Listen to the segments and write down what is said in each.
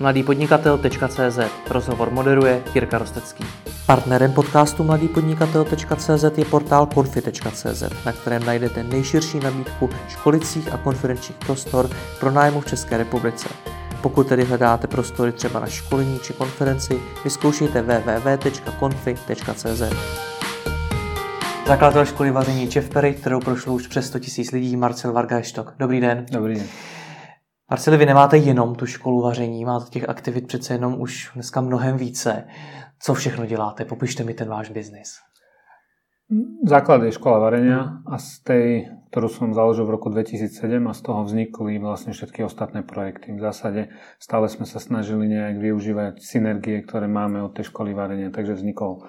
mladýpodnikatel.cz Rozhovor moderuje Jirka Rostecký. Partnerem podcastu mladýpodnikatel.cz je portál konfi.cz, na kterém najdete nejširší nabídku školicích a konferenčních prostor pro nájmu v České republice. Pokud tedy hledáte prostory třeba na školení či konferenci, vyzkoušejte www.confi.cz. Zakladatel školy vaření Čefpery, kterou prošlo už přes 100 000 lidí, Marcel Vargajštok. Dobrý den. Dobrý den. Marceli, vy nemáte jenom tu školu vaření, máte těch aktivit přece jenom už dneska mnohem více. Co všechno děláte? Popište mi ten váš biznis. Základ je škola varenia a z tej, ktorú som založil v roku 2007 a z toho vznikli vlastne všetky ostatné projekty. V zásade stále sme sa snažili nejak využívať synergie, ktoré máme od tej školy varenia. Takže vznikol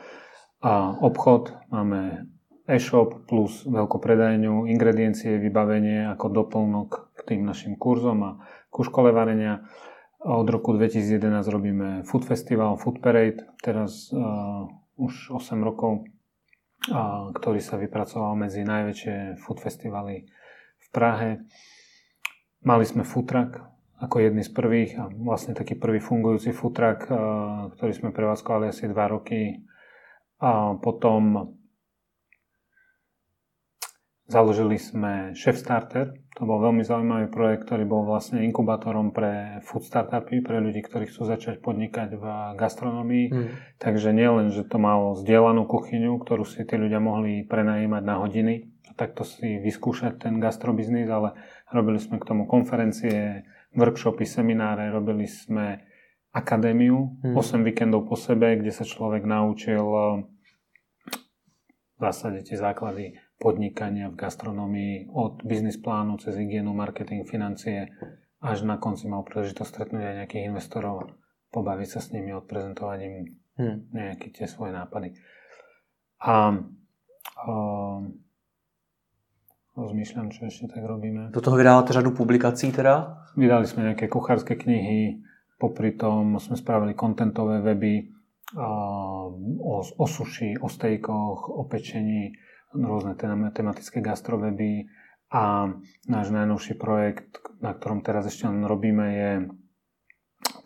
a obchod, máme e-shop plus veľkopredajňu, ingrediencie, vybavenie ako doplnok k tým našim kurzom a ku škole varenia. Od roku 2011 robíme Food Festival, Food Parade, teraz uh, už 8 rokov ktorý sa vypracoval medzi najväčšie food festivaly v Prahe. Mali sme futrak ako jedný z prvých a vlastne taký prvý fungujúci futrak, ktorý sme prevádzkovali asi 2 roky. A potom Založili sme Chef Starter, to bol veľmi zaujímavý projekt, ktorý bol vlastne inkubátorom pre food startupy, pre ľudí, ktorí chcú začať podnikať v gastronomii. Mm. Takže nielen, že to malo zdieľanú kuchyňu, ktorú si tí ľudia mohli prenajímať na hodiny a takto si vyskúšať ten gastrobiznis, ale robili sme k tomu konferencie, workshopy, semináre, robili sme akadémiu, mm. 8 víkendov po sebe, kde sa človek naučil v zásade tie základy podnikania v gastronomii od biznis plánu cez hygienu, marketing, financie až na konci mal príležitosť stretnúť aj nejakých investorov, pobaviť sa s nimi, odprezentovať im hmm. nejaké tie svoje nápady. A uh, rozmýšľam, čo ešte tak robíme. Do toho vydávate řadu publikací teda? Vydali sme nejaké kuchárske knihy, popri tom sme spravili kontentové weby o, o suši, o stejkoch, o pečení, rôzne tematické gastroveby a náš najnovší projekt, na ktorom teraz ešte len robíme, je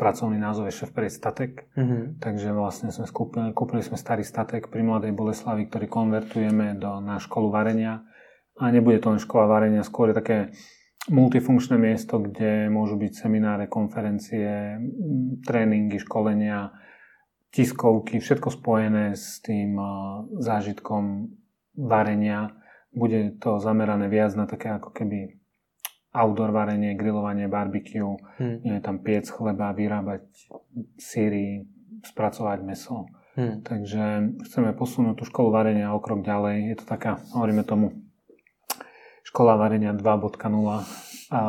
pracovný názov je Šef statek. Mm-hmm. Takže vlastne sme skúpili, kúpili sme starý statek pri Mladej Boleslavi, ktorý konvertujeme do, na školu varenia. A nebude to len škola varenia, skôr je také multifunkčné miesto, kde môžu byť semináre, konferencie, tréningy, školenia, tiskovky, všetko spojené s tým zážitkom varenia. Bude to zamerané viac na také ako keby outdoor varenie, grilovanie, barbecue, hmm. je tam piec chleba, vyrábať síry, spracovať meso. Hmm. Takže chceme posunúť tú školu varenia o krok ďalej. Je to taká, hovoríme tomu, škola varenia 2.0 a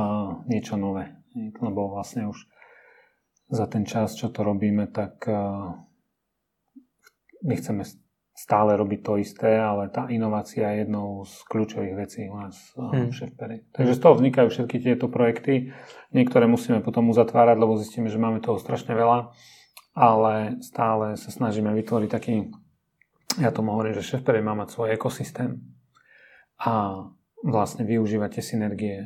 niečo nové. Lebo vlastne už za ten čas, čo to robíme, tak my chceme stále robiť to isté, ale tá inovácia je jednou z kľúčových vecí u nás hmm. v Šefperi. Takže z toho vznikajú všetky tieto projekty. Niektoré musíme potom uzatvárať, lebo zistíme, že máme toho strašne veľa, ale stále sa snažíme vytvoriť taký, ja tomu hovorím, že Šefperi má mať svoj ekosystém a vlastne využívať tie synergie.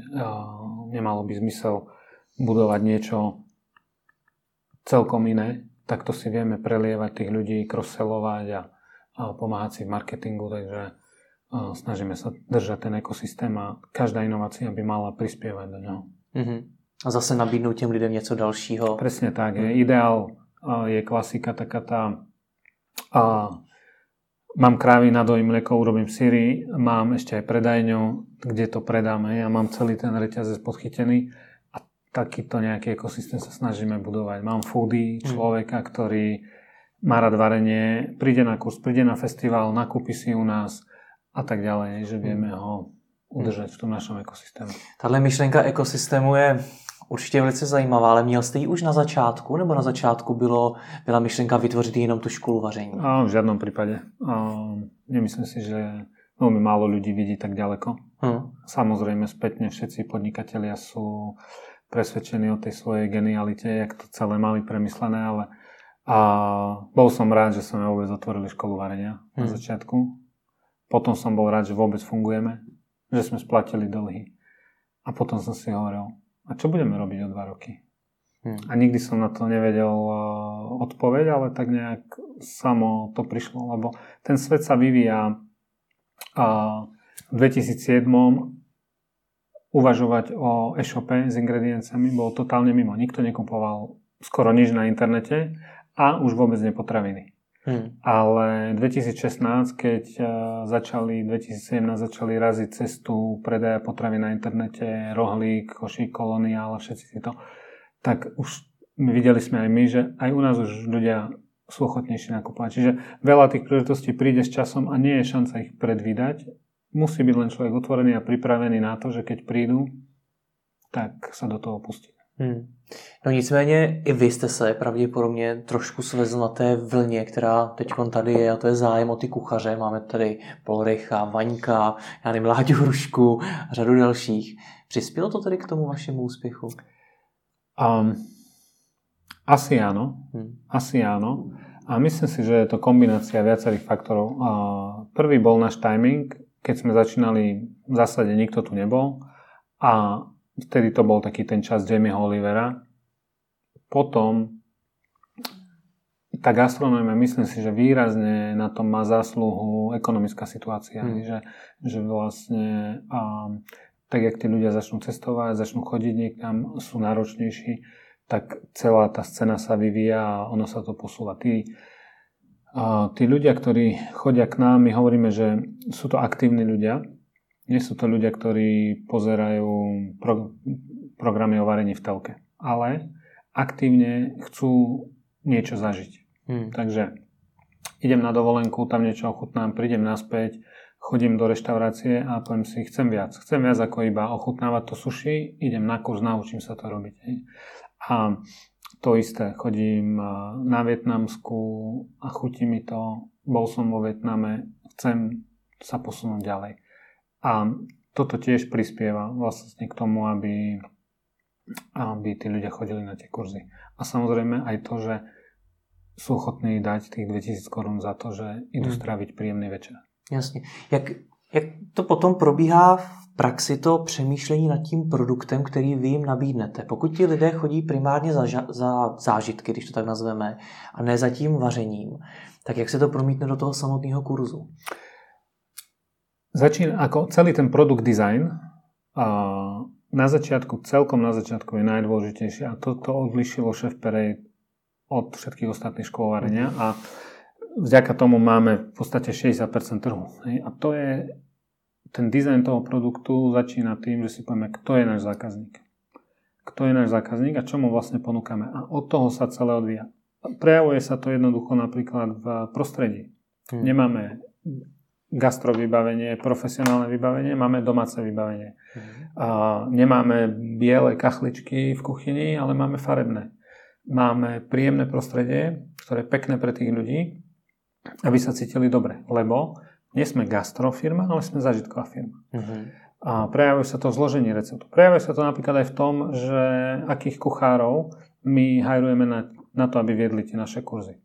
Nemalo by zmysel budovať niečo celkom iné, takto si vieme prelievať tých ľudí, crossellovať a a pomáhať si v marketingu, takže snažíme sa držať ten ekosystém a každá inovácia by mala prispievať do neho. Uh-huh. A zase nabídnout těm lidem něco dalšího. Presne tak. Je. Ideál je klasika taká tá a, mám krávy, nadojím mlieko, urobím syry, mám ešte aj predajňu, kde to predáme. Ja mám celý ten reťazec podchytený a takýto nejaký ekosystém sa snažíme budovať. Mám foodie, mhm. človeka, ktorý má rád varenie, príde na kurz, príde na festival, nakúpi si u nás a tak ďalej, že vieme ho udržet v tom našem ekosystému. Tahle myšlenka ekosystému je určitě velice zajímavá, ale měl jste ji už na začátku, nebo na začátku bylo, byla myšlenka vytvořit jenom tu školu vaření? A v žiadnom prípade. Nemyslím si, že veľmi málo ľudí vidí tak ďaleko. Hmm. Samozrejme, spätne všetci podnikatelia sú presvedčení o tej svojej genialite, jak to celé mali premyslené, ale a bol som rád, že sme vôbec otvorili školu varenia hmm. na začiatku. Potom som bol rád, že vôbec fungujeme, že sme splatili dlhy. A potom som si hovoril, a čo budeme robiť o dva roky? Hmm. A nikdy som na to nevedel uh, odpoveď, ale tak nejak samo to prišlo, lebo ten svet sa vyvíja uh, v 2007 uvažovať o e-shope s ingredienciami bolo totálne mimo. Nikto nekupoval skoro nič na internete a už vôbec nepotraviny. Hmm. Ale 2016, keď uh, začali, 2017 začali raziť cestu predaja potravy na internete, rohlík, košík, koloniál a všetci títo, tak už videli sme aj my, že aj u nás už ľudia sú ochotnejší nakupovať. Čiže veľa tých príležitostí príde s časom a nie je šanca ich predvídať. Musí byť len človek otvorený a pripravený na to, že keď prídu, tak sa do toho pustí. Hmm. No nicméně i vy jste se pravděpodobně trošku svezl na té vlně, která teď tady je a to je zájem o ty kuchaře. Máme tady Polrycha, Vaňka, já nevím, Láďu Hrušku a řadu dalších. Přispělo to tedy k tomu vašemu úspěchu? Um, asi áno. Hmm. Asi áno. A myslím si, že je to kombinácia viacerých faktorov. Uh, prvý bol náš timing, keď sme začínali, v zásade nikto tu nebol a vtedy to bol taký ten čas Jamieho Olivera. Potom tá gastronómia, myslím si, že výrazne na tom má zásluhu ekonomická situácia. Hmm. Že, že vlastne um, tak jak tí ľudia začnú cestovať, začnú chodiť niekam, sú náročnejší, tak celá tá scéna sa vyvíja a ono sa to posúva. Tí, a tí ľudia, ktorí chodia k nám, my hovoríme, že sú to aktívni ľudia, nie sú to ľudia, ktorí pozerajú pro, programy o varení v telke, ale aktívne chcú niečo zažiť. Hmm. Takže idem na dovolenku, tam niečo ochutnám, prídem naspäť, chodím do reštaurácie a poviem si, chcem viac. Chcem viac ako iba ochutnávať to sushi, idem na kurz, naučím sa to robiť. A to isté, chodím na Vietnamsku a chutí mi to, bol som vo Vietname, chcem sa posunúť ďalej. A toto tiež prispieva vlastne k tomu, aby, aby tí ľudia chodili na tie kurzy. A samozrejme aj to, že sú ochotní dať tých 2000 korún za to, že idú mm. stráviť príjemný večer. Jasně. Jak, jak to potom probíhá v praxi to přemýšlení nad tím produktem, který vy jim nabídnete? Pokud ti lidé chodí primárně za, za zážitky, když to tak nazveme, a ne za tím vařením, tak jak se to promítne do toho samotného kurzu? Začína ako celý ten produkt design a na začiatku, celkom na začiatku je najdôležitejšie a toto odlišilo šéf Perej od všetkých ostatných škôl varenia a vďaka tomu máme v podstate 60% trhu. A to je, ten dizajn toho produktu začína tým, že si povieme, kto je náš zákazník. Kto je náš zákazník a čo mu vlastne ponúkame. A od toho sa celé odvíja. Prejavuje sa to jednoducho napríklad v prostredí. Hmm. Nemáme gastro vybavenie, profesionálne vybavenie, máme domáce vybavenie. Hmm. A nemáme biele kachličky v kuchyni, ale máme farebné. Máme príjemné prostredie, ktoré je pekné pre tých ľudí aby sa cítili dobre. Lebo nie sme gastrofirma, ale sme zažitková firma. Uh-huh. A prejavuje sa to v zložení receptu. Prejavuje sa to napríklad aj v tom, že akých kuchárov my hajrujeme na, na to, aby viedli tie naše kurzy.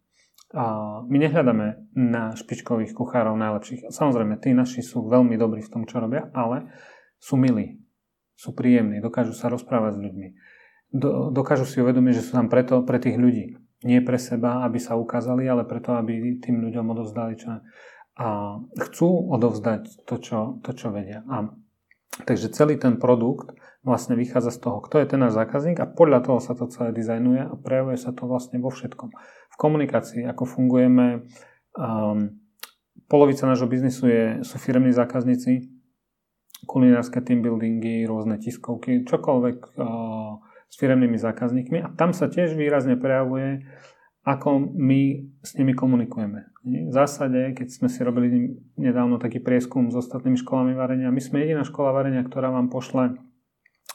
My nehľadáme na špičkových kuchárov najlepších. Samozrejme, tí naši sú veľmi dobrí v tom, čo robia, ale sú milí, sú príjemní, dokážu sa rozprávať s ľuďmi. Do, dokážu si uvedomiť, že sú tam preto pre tých ľudí nie pre seba, aby sa ukázali, ale preto, aby tým ľuďom odovzdali, čo a chcú odovzdať to, čo, to, čo vedia. A, takže celý ten produkt vlastne vychádza z toho, kto je ten náš zákazník a podľa toho sa to celé dizajnuje a prejavuje sa to vlastne vo všetkom. V komunikácii, ako fungujeme, um, polovica nášho biznisu je, sú firmní zákazníci, kulinárske team buildingy, rôzne tiskovky, čokoľvek uh, s firemnými zákazníkmi a tam sa tiež výrazne prejavuje, ako my s nimi komunikujeme. V zásade, keď sme si robili nedávno taký prieskum s ostatnými školami varenia, my sme jediná škola varenia, ktorá vám pošle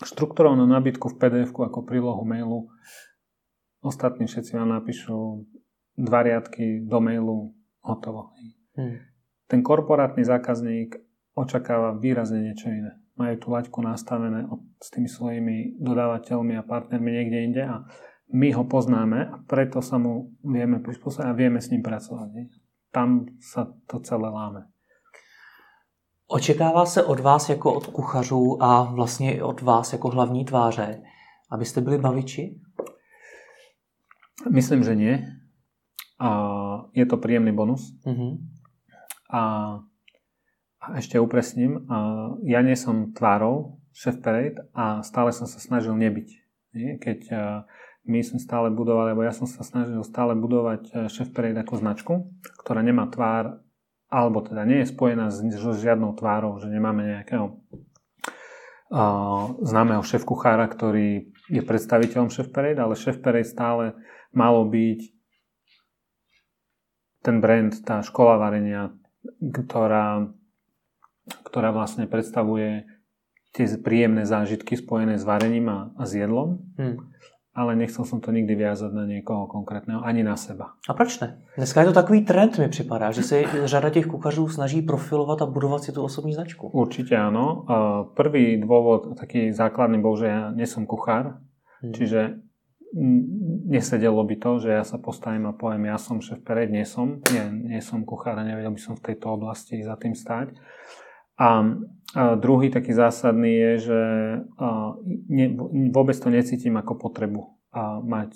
štruktúrovanú nabídku v pdf ako prílohu mailu. Ostatní všetci vám napíšu dva riadky do mailu, hotovo. Hmm. Ten korporátny zákazník očakáva výrazne niečo iné majú tú laťku nastavené s tými svojimi dodávateľmi a partnermi niekde inde a my ho poznáme a preto sa mu vieme prispôsobiť a vieme s ním pracovať. Nie? Tam sa to celé láme. Očekává se od vás jako od kuchařů a vlastně od vás jako hlavní tváře, abyste byli baviči? Myslím, že nie. A je to príjemný bonus. Mm-hmm. A, a ešte upresním, a ja nie som tvárou Chef Parade a stále som sa snažil nebyť. Nie? Keď a, my sme stále budovali, alebo ja som sa snažil stále budovať Chef Parade ako značku, ktorá nemá tvár, alebo teda nie je spojená s, s žiadnou tvárou, že nemáme nejakého uh, známeho šéf kuchára, ktorý je predstaviteľom Chef Parade, ale Chef Parade stále malo byť ten brand, tá škola varenia, ktorá, ktorá vlastne predstavuje tie príjemné zážitky spojené s varením a, a s jedlom. Hmm. Ale nechcel som to nikdy viazať na niekoho konkrétneho, ani na seba. A proč ne? Dneska je to takový trend, mi připadá, že se řada těch kuchařů snaží profilovat a budovat si tu osobní značku. Určite áno. Prvý dôvod, taký základný bol, že ja nie som kuchár, hmm. čiže nesedelo by to, že ja sa postavím a poviem, ja som šéf pered, nie som, nie, nie som kuchár a nevedel by som v tejto oblasti za tým stať. A, a druhý taký zásadný je, že a, ne, vôbec to necítim ako potrebu a mať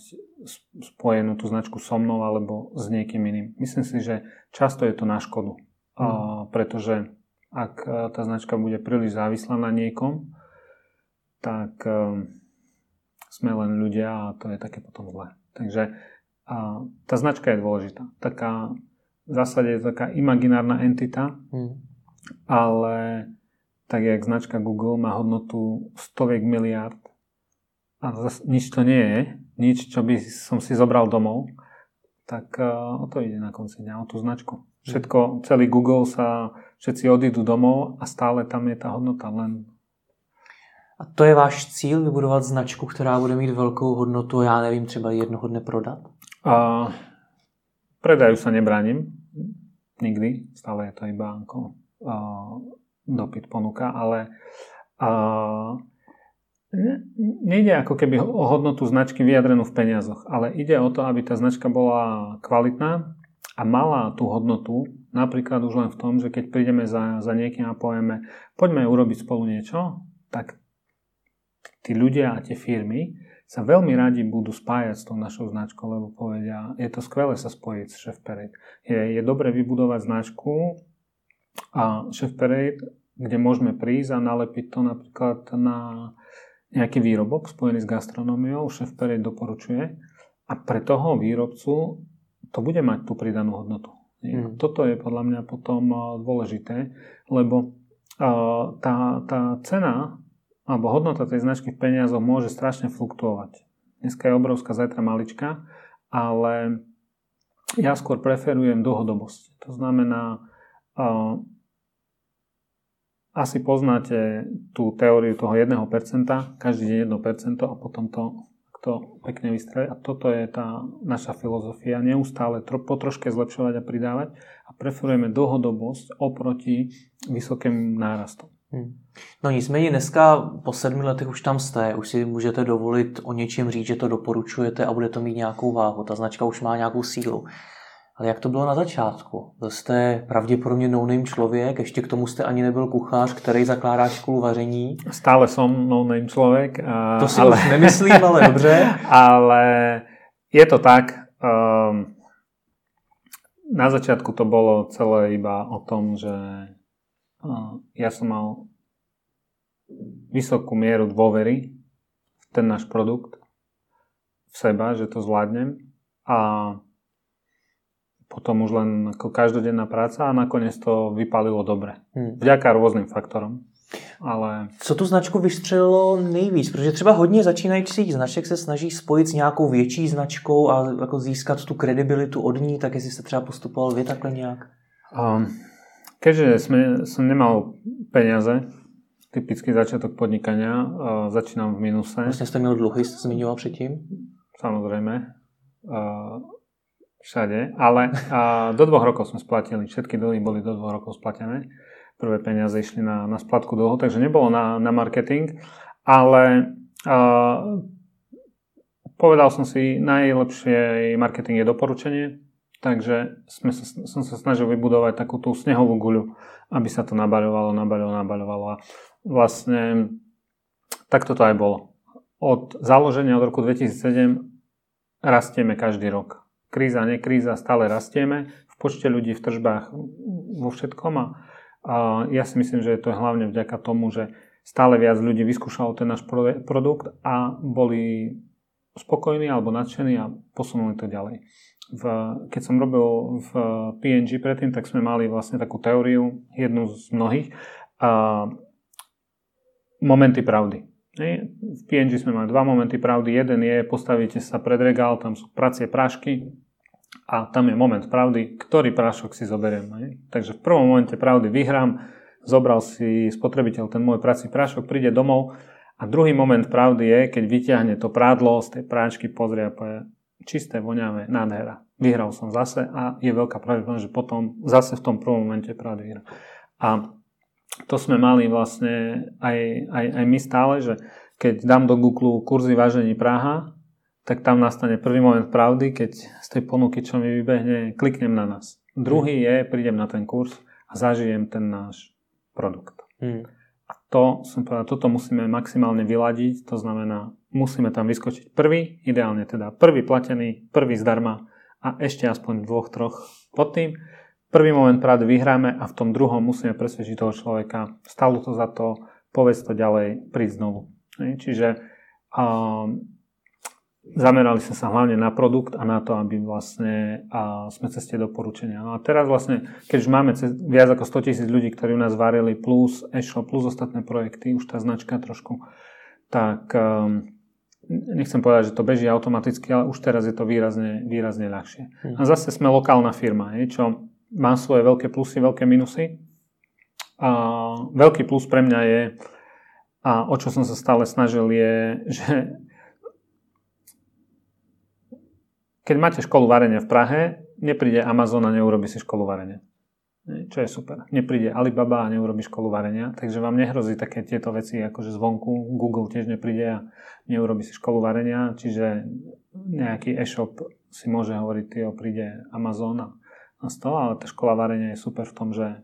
spojenú tú značku so mnou alebo s niekým iným. Myslím si, že často je to na škodu, a, mm. pretože ak tá značka bude príliš závislá na niekom, tak sme len ľudia a to je také potom zlé. Takže a tá značka je dôležitá. Taká, v zásade je taká imaginárna entita, hmm. ale tak jak značka Google má hodnotu stoviek miliard a zase nič to nie je, nič, čo by som si zobral domov, tak o to ide na konci dňa, o tú značku. Všetko, celý Google sa, všetci odídu domov a stále tam je tá hodnota, len a to je váš cíl, vybudovat značku, která bude mít velkou hodnotu, já nevím, třeba jednoho dne prodat? A predaju sa nebránim. Nikdy. Stále je to iba ako a, dopyt ponuka, ale a, ne, nejde ako keby o hodnotu značky vyjadrenú v peniazoch, ale ide o to, aby tá značka bola kvalitná a mala tú hodnotu napríklad už len v tom, že keď prídeme za, za niekým a povieme, poďme urobiť spolu niečo, tak tí ľudia a tie firmy sa veľmi radi budú spájať s tou našou značkou, lebo povedia, je to skvelé sa spojiť s Chef Parade. Je, je dobre vybudovať značku a Chef Parade, kde môžeme prísť a nalepiť to napríklad na nejaký výrobok spojený s gastronómiou, Chef Parade doporučuje a pre toho výrobcu to bude mať tú pridanú hodnotu. Mm. Toto je podľa mňa potom dôležité, lebo tá, tá cena alebo hodnota tej značky v peniazoch môže strašne fluktuovať. Dneska je obrovská, zajtra malička, ale ja skôr preferujem dlhodobosť. To znamená, uh, asi poznáte tú teóriu toho 1%, každý deň 1% a potom to, to pekne vystrelí. A toto je tá naša filozofia, neustále tro, po zlepšovať a pridávať a preferujeme dlhodobosť oproti vysokým nárastom. Hmm. No nicméně dneska po sedmi letech už tam jste, už si můžete dovolit o něčem říct, že to doporučujete a bude to mít nějakou váhu. Ta značka už má nějakou sílu. Ale jak to bylo na začátku? Byl jste pravděpodobně no-name člověk, ještě k tomu jste ani nebyl kuchař, který zakládá školu vaření. Stále som no-name člověk. To si ale... už nemyslím, ale dobře. ale je to tak. Um, na začiatku to bolo celé iba o tom, že ja som mal vysokú mieru dôvery v ten náš produkt, v seba, že to zvládnem a potom už len ako každodenná práca a nakoniec to vypalilo dobre. Hmm. Vďaka rôznym faktorom. Ale... Co tu značku vystřelilo nejvíc? Protože třeba hodně začínajících značek se snaží spojit s nějakou větší značkou a jako získat tu kredibilitu od ní, tak jestli se třeba postupoval vy takhle nějak? Um, Keďže sme, som nemal peniaze, typický začiatok podnikania, uh, začínam v minuse. Vlastne ste měl dluhy, ste zmiňoval předtím? Samozrejme. Uh, všade. Ale uh, do dvoch rokov sme splatili. Všetky dlhy boli do dvoch rokov splatené. Prvé peniaze išli na, na splatku dlhu, takže nebolo na, na marketing. Ale uh, povedal som si, najlepšie marketing je doporučenie Takže sme sa, som sa snažil vybudovať takú tú snehovú guľu, aby sa to nabaľovalo, nabaľovalo, nabaľovalo. A vlastne takto to aj bolo. Od založenia od roku 2007 rastieme každý rok. Kríza, nekríza, stále rastieme v počte ľudí, v tržbách, vo všetkom a, ja si myslím, že je to hlavne vďaka tomu, že stále viac ľudí vyskúšalo ten náš produkt a boli spokojní alebo nadšení a posunuli to ďalej. V, keď som robil v PNG predtým, tak sme mali vlastne takú teóriu, jednu z mnohých, a momenty pravdy. V PNG sme mali dva momenty pravdy. Jeden je, postavíte sa pred regál, tam sú pracie prášky a tam je moment pravdy, ktorý prášok si zoberiem. Takže v prvom momente pravdy vyhrám, zobral si spotrebiteľ ten môj prací prášok, príde domov a druhý moment pravdy je, keď vyťahne to prádlo z tej práčky, pozrie a povie, čisté, voňavé, nádhera. Vyhral som zase a je veľká pravdepodobnosť, že potom zase v tom prvom momente pravdy vyhrám. A to sme mali vlastne aj, aj, aj my stále, že keď dám do Google kurzy vážení Praha, tak tam nastane prvý moment pravdy, keď z tej ponuky, čo mi vybehne, kliknem na nás. Druhý je, prídem na ten kurz a zažijem ten náš produkt. Hmm. A to som povedal, toto musíme maximálne vyladiť, to znamená, musíme tam vyskočiť prvý, ideálne teda prvý platený, prvý zdarma a ešte aspoň dvoch, troch pod tým. Prvý moment práve vyhráme a v tom druhom musíme presvedčiť toho človeka, stalo to za to, povedz to ďalej, príď znovu. Čiže um, zamerali sme sa hlavne na produkt a na to, aby vlastne a sme cez tie doporučenia. No a teraz vlastne, keď už máme cez, viac ako 100 tisíc ľudí, ktorí u nás varili, plus e-shop, plus ostatné projekty, už tá značka trošku, tak um, nechcem povedať, že to beží automaticky, ale už teraz je to výrazne, výrazne ľahšie. Hmm. A zase sme lokálna firma, je, čo má svoje veľké plusy, veľké minusy. A veľký plus pre mňa je, a o čo som sa stále snažil, je, že keď máte školu varenia v Prahe, nepríde Amazon a neurobi si školu varenia. Čo je super. Nepríde Alibaba a neurobi školu varenia, takže vám nehrozí také tieto veci, ako že zvonku Google tiež nepríde a neurobi si školu varenia, čiže nejaký e-shop si môže hovoriť, tyjo, príde Amazon a, a z toho, ale tá škola varenia je super v tom, že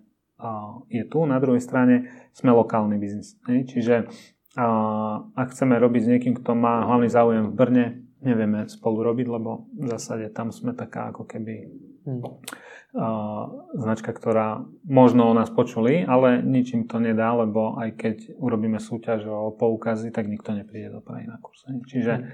je tu, na druhej strane sme lokálny biznis. Čiže ak chceme robiť s niekým, kto má hlavný záujem v Brne, nevieme spolu robiť, lebo v zásade tam sme taká ako keby hmm. uh, značka, ktorá možno o nás počuli, ale nič im to nedá, lebo aj keď urobíme súťaž o poukazy, tak nikto nepríde do Prahy na kurz. Čiže hmm.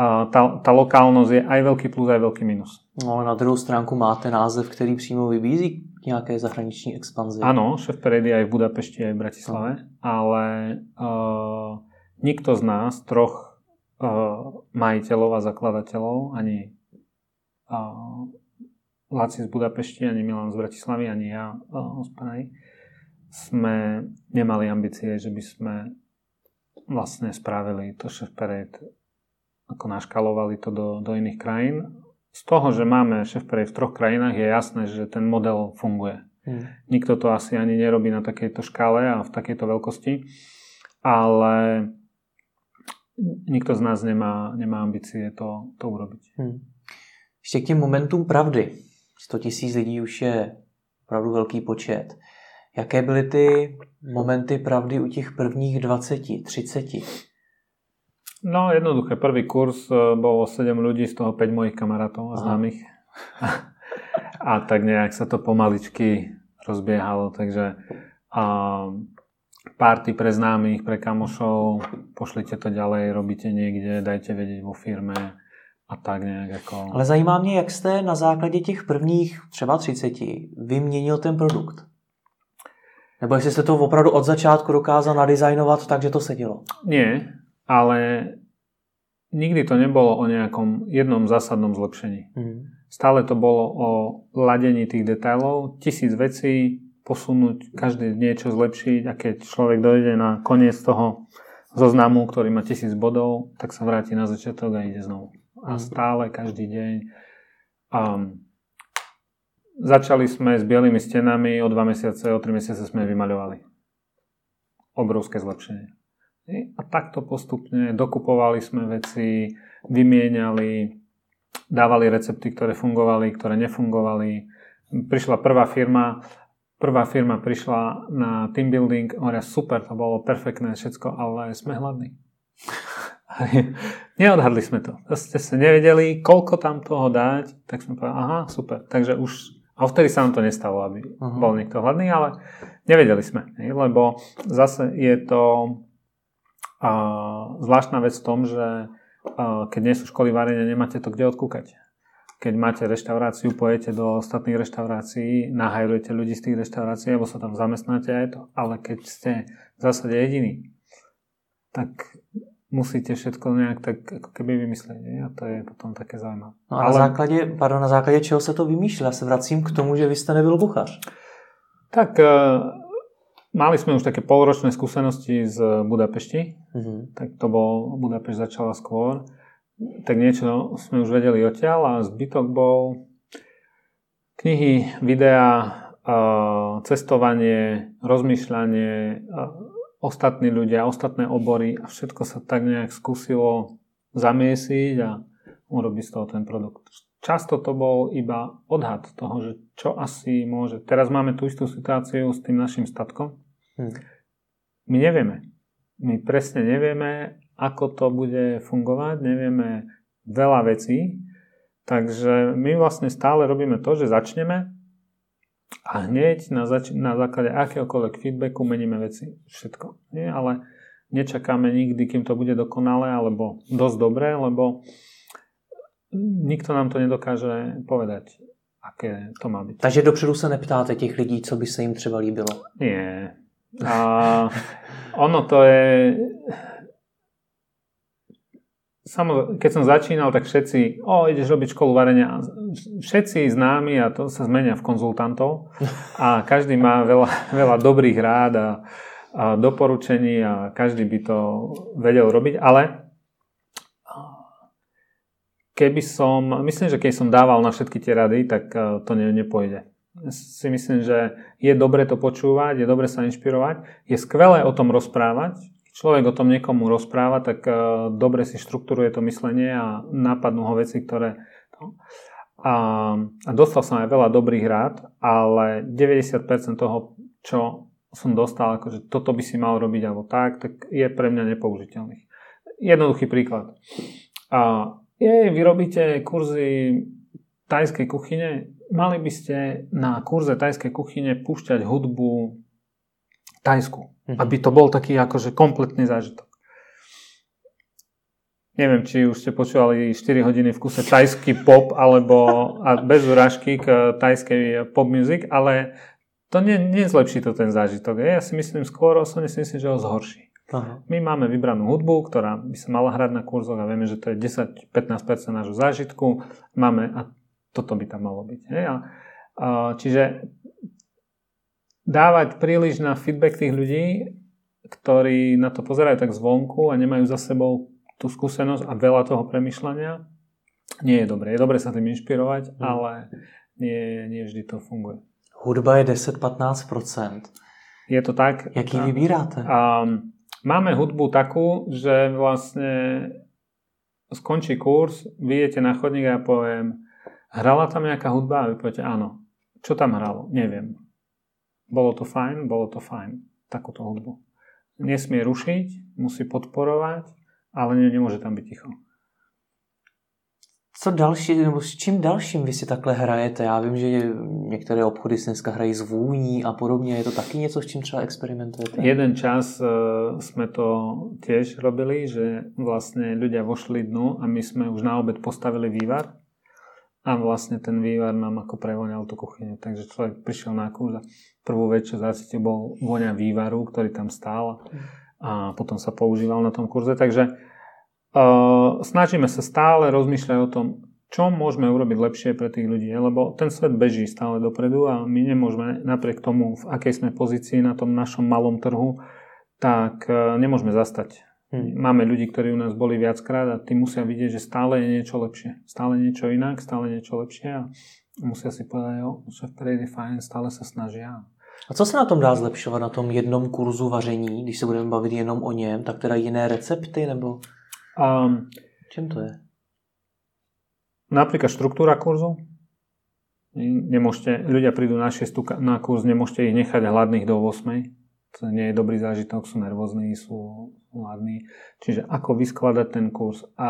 uh, tá, tá lokálnosť je aj veľký plus, aj veľký minus. No na druhou stránku máte název, který přímo vybízí k nějaké zahraniční expanzi. Áno, šéf Peredy aj v Budapešti, aj v Bratislave, no. ale uh, nikto z nás troch majiteľov a zakladateľov, ani Laci z Budapešti, ani Milan z Bratislavy, ani ja z Prahy, sme nemali ambície, že by sme vlastne spravili to chef parade, ako naškalovali to do, do iných krajín. Z toho, že máme chef parade v troch krajinách, je jasné, že ten model funguje. Hmm. Nikto to asi ani nerobí na takejto škále a v takejto veľkosti, ale nikto z nás nemá, nemá ambície to, to urobiť. Hmm. Ještě k těm momentům pravdy. 100 tisíc lidí už je opravdu velký počet. Jaké byly ty momenty pravdy u těch prvních 20, 30? No jednoduché, prvý kurz e, bolo 7 ľudí, z toho 5 mojich kamarátov a známych. a tak nejak sa to pomaličky rozbiehalo, takže a párty pre známych, pre kamošov, pošlite to ďalej, robíte niekde, dajte vedieť vo firme a tak nějak jako... Ale zajímá mě, jak jste na základě těch prvních třeba 30 vyměnil ten produkt. Nebo jestli jste to opravdu od začátku dokázal nadizajnovat tak, že to sedělo? Nie, ale nikdy to nebolo o nejakom jednom zásadnom zlepšení. Mm. Stále to bolo o ladení tých detailov, tisíc vecí, posunúť, každý niečo zlepšiť a keď človek dojde na koniec toho zoznamu, ktorý má tisíc bodov, tak sa vráti na začiatok a ide znovu. A mhm. stále, každý deň. Um, začali sme s bielými stenami, o dva mesiace, o tri mesiace sme vymaľovali. Obrovské zlepšenie. A takto postupne dokupovali sme veci, vymieniali, dávali recepty, ktoré fungovali, ktoré nefungovali. Prišla prvá firma, prvá firma prišla na team building, hovoria super, to bolo perfektné všetko, ale sme hladní. Neodhadli sme to. Ste sa nevedeli, koľko tam toho dať, tak sme povedali, aha, super. Takže už, a vtedy sa nám to nestalo, aby uh-huh. bol niekto hladný, ale nevedeli sme, lebo zase je to uh, zvláštna vec v tom, že uh, keď nie sú školy varenia, nemáte to kde odkúkať. Keď máte reštauráciu, pojete do ostatných reštaurácií, nahajrujete ľudí z tých reštaurácií, alebo sa tam zamestnáte aj to. Ale keď ste v zásade jediný, tak musíte všetko nejak tak ako keby vymyslet. Nie? A to je potom také zaujímavé. No a Ale... na základě, pardon, na základě čeho se to vymýšľa? Se vracím k tomu, že vy jste nebyl kuchař. Tak uh, mali sme už také polročné skúsenosti z Budapešti. Mm-hmm. Tak to bol, Budapešť začala skôr. Tak niečo sme už vedeli odtiaľ a zbytok bol knihy, videa, uh, cestovanie, rozmýšľanie, ostatní ľudia, ostatné obory a všetko sa tak nejak skúsilo zamiesiť a urobiť z toho ten produkt. Často to bol iba odhad toho, že čo asi môže. Teraz máme tú istú situáciu s tým našim statkom. Hmm. My nevieme. My presne nevieme, ako to bude fungovať, nevieme veľa vecí, takže my vlastne stále robíme to, že začneme a hneď na, zač- na základe akéhokoľvek feedbacku meníme veci. Všetko. Nie? Ale nečakáme nikdy, kým to bude dokonalé alebo dosť dobré, lebo nikto nám to nedokáže povedať, aké to má byť. Takže dopředu se neptáte těch lidí, co by se jim třeba líbilo? Nie. A ono to je samozrejme, keď som začínal, tak všetci, o, ideš robiť školu varenia. Všetci známi a to sa zmenia v konzultantov a každý má veľa, veľa dobrých rád a, a doporučení a každý by to vedel robiť, ale keby som, myslím, že keď som dával na všetky tie rady, tak to ne, nepôjde. Si myslím, že je dobre to počúvať, je dobre sa inšpirovať, je skvelé o tom rozprávať, človek o tom niekomu rozpráva, tak uh, dobre si štruktúruje to myslenie a nápadnú ho veci, ktoré... To, a, a dostal som aj veľa dobrých rád, ale 90% toho, čo som dostal, akože toto by si mal robiť alebo tak, tak je pre mňa nepoužiteľných. Jednoduchý príklad. A, je, vy kurzy tajskej kuchyne, mali by ste na kurze tajskej kuchyne púšťať hudbu tajsku. Mm-hmm. Aby to bol taký akože kompletný zážitok. Neviem, či už ste počúvali 4 hodiny v kuse tajský pop alebo a bez urážky k tajskej pop music, ale to ne, nezlepší to ten zážitok. Ja si myslím skôr, osobne si myslím, že ho zhorší. Aha. My máme vybranú hudbu, ktorá by sa mala hrať na kurzoch a vieme, že to je 10-15% nášho zážitku. Máme a toto by tam malo byť. Hej? A, a, čiže dávať príliš na feedback tých ľudí, ktorí na to pozerajú tak zvonku a nemajú za sebou tú skúsenosť a veľa toho premyšľania, nie je dobré. Je dobré sa tým inšpirovať, mm. ale nie, nie vždy to funguje. Hudba je 10-15%. Je to tak. Jaký a, vybíráte? A, máme hudbu takú, že vlastne skončí kurz, vyjete na chodník a ja poviem, hrala tam nejaká hudba? A vy poviete, áno. Čo tam hralo? Neviem. Bolo to fajn, bolo to fajn, takúto hudbu. Nesmie rušiť, musí podporovať, ale ne, nemôže tam byť ticho. Co další, nebo s čím dalším vy si takhle hrajete? Já vím, že některé obchody si dneska hrají s vůní a podobně. Je to taky něco, s čím třeba experimentujete? Jeden čas uh, sme to tiež robili, že vlastne ľudia vošli dnu a my sme už na obed postavili vývar a vlastne ten vývar nám ako prevoňal tú kuchyňu. Takže človek prišiel na kurz a prvú vec, čo bol voňa vývaru, ktorý tam stál a potom sa používal na tom kurze. Takže uh, snažíme sa stále rozmýšľať o tom, čo môžeme urobiť lepšie pre tých ľudí, lebo ten svet beží stále dopredu a my nemôžeme napriek tomu, v akej sme pozícii na tom našom malom trhu, tak uh, nemôžeme zastať Hmm. Máme ľudí, ktorí u nás boli viackrát a tí musia vidieť, že stále je niečo lepšie. Stále niečo inak, stále niečo lepšie a musia si povedať, jo, šéf je fajn, stále sa snažia. A co se na tom dá zlepšovat, na tom jednom kurzu vaření, když se budeme bavit jenom o něm, tak teda jiné recepty, nebo um, čím to je? Napríklad štruktúra kurzu. Nemôžete, ľudia prídu na 6 na kurz, nemôžete ich nechať hladných do 8. to nie je dobrý zážitok, sú nervózni, sú hladní. Čiže ako vyskladať ten kurz. A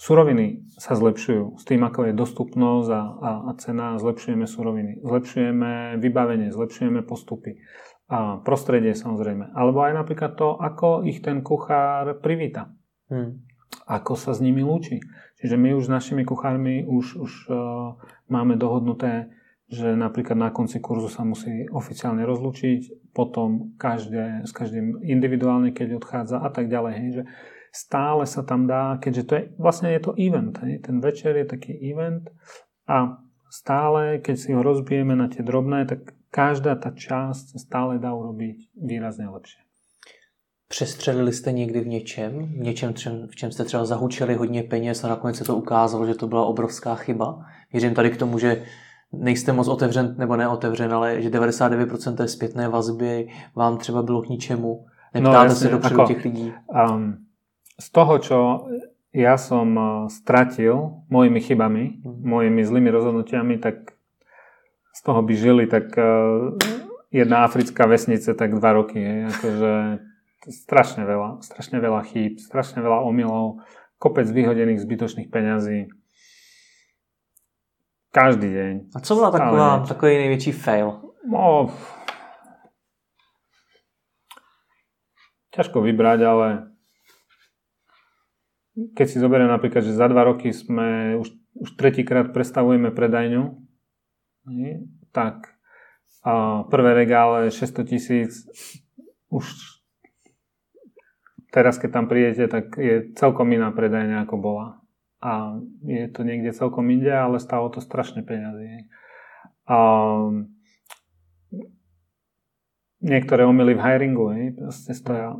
suroviny sa zlepšujú. S tým, ako je dostupnosť a, a, a cena, zlepšujeme suroviny. Zlepšujeme vybavenie, zlepšujeme postupy. A prostredie samozrejme. Alebo aj napríklad to, ako ich ten kuchár privíta. Hmm. Ako sa s nimi lúči. Čiže my už s našimi kuchármi už, už uh, máme dohodnuté že napríklad na konci kurzu sa musí oficiálne rozlučiť, potom každé, s každým individuálne, keď odchádza a tak ďalej. Hej, že stále sa tam dá, keďže to je, vlastne je to event, hej, ten večer je taký event a stále, keď si ho rozbijeme na tie drobné, tak každá tá časť stále dá urobiť výrazne lepšie. Přestřelili jste někdy v něčem, v něčem, v čem jste třeba zahučili hodně peněz a nakonec se to ukázalo, že to byla obrovská chyba. Věřím tady k tomu, že nejste moc otevřen, nebo neotevřen, ale že 99% té zpětné vazby vám třeba bylo k ničemu. Neptáte no, jasne, se dopředu těch lidí. Um, z toho, čo ja som uh, stratil mojimi chybami, hmm. mojimi zlými rozhodnutiami, tak z toho by žili tak uh, jedna africká vesnice tak dva roky. Je, akože strašne veľa, strašne veľa chýb, strašne veľa omylov, kopec vyhodených zbytočných peňazí. Každý deň. A co byla taková, takový největší fail? No, ťažko vybrať, ale keď si zoberiem napríklad, že za dva roky sme už, už tretíkrát prestavujeme predajňu, tak a prvé regále 600 tisíc už teraz keď tam prídete, tak je celkom iná predajňa ako bola a je to niekde celkom inde, ale stalo to strašne peniazy. A niektoré omily v hiringu, hej, proste stoja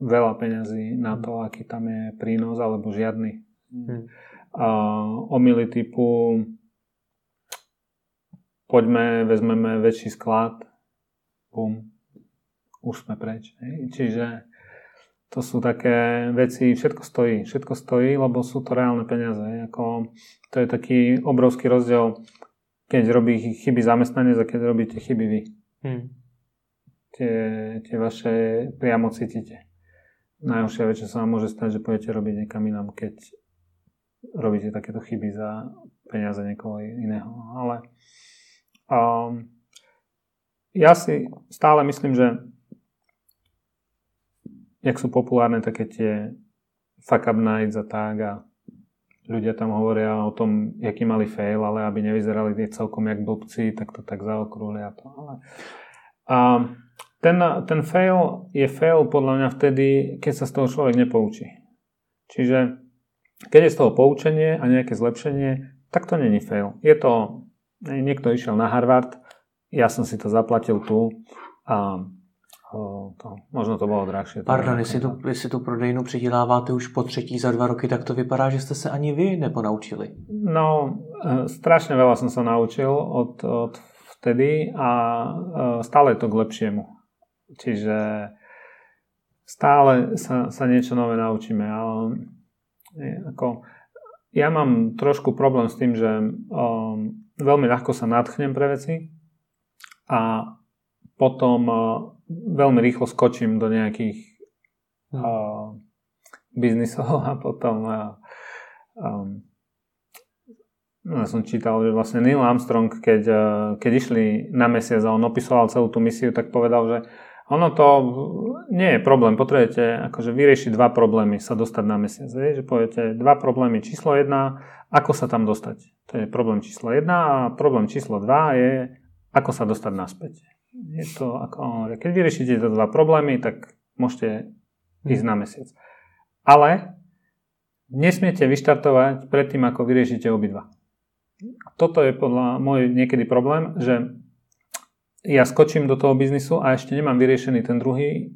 veľa peňazí na to, aký tam je prínos, alebo žiadny. Hmm. A omily typu poďme, vezmeme väčší sklad, bum, už sme preč. Hej. Čiže to sú také veci, všetko stojí, všetko stojí, lebo sú to reálne peniaze. Ako, to je taký obrovský rozdiel, keď robí chyby zamestnanec a keď robíte chyby vy. Hmm. Tie, tie vaše priamo cítite. Najhoršia vec, čo sa vám môže stať, že pôjdete robiť niekam inám, keď robíte takéto chyby za peniaze niekoho iného. Ale um, ja si stále myslím, že jak sú populárne také tie fuck up nights a tak a ľudia tam hovoria o tom, jaký mali fail, ale aby nevyzerali tie celkom jak blbci, tak to tak zaokrúlia to. Ale... A ten, ten fail je fail podľa mňa vtedy, keď sa z toho človek nepoučí. Čiže keď je z toho poučenie a nejaké zlepšenie, tak to není fail. Je to, niekto išiel na Harvard, ja som si to zaplatil tu a to, možno to bylo drahšie. Pardon, jestli tu, jestli tu prodejnu přiděláváte už po třetí za dva roky, tak to vypadá, že jste se ani vy neponaučili. No, e, strašne veľa som sa naučil od, od vtedy a e, stále je to k lepšiemu. Čiže stále sa, sa niečo nové naučíme. Ale ako, ja mám trošku problém s tým, že um, veľmi ľahko sa nadchnem pre veci a potom uh, veľmi rýchlo skočím do nejakých hmm. uh, biznisov a potom uh, um, ja som čítal, že vlastne Neil Armstrong, keď, keď išli na mesiac a on opisoval celú tú misiu, tak povedal, že ono to nie je problém, potrebujete akože vyriešiť dva problémy, sa dostať na mesiac. Je, že poviete dva problémy. Číslo jedna, ako sa tam dostať. To je problém číslo jedna a problém číslo dva je, ako sa dostať naspäť je to ako Keď vyriešite tieto dva problémy, tak môžete ísť na mesiac. Ale nesmiete vyštartovať predtým, ako vyriešite obidva. Toto je podľa môj niekedy problém, že ja skočím do toho biznisu a ešte nemám vyriešený ten druhý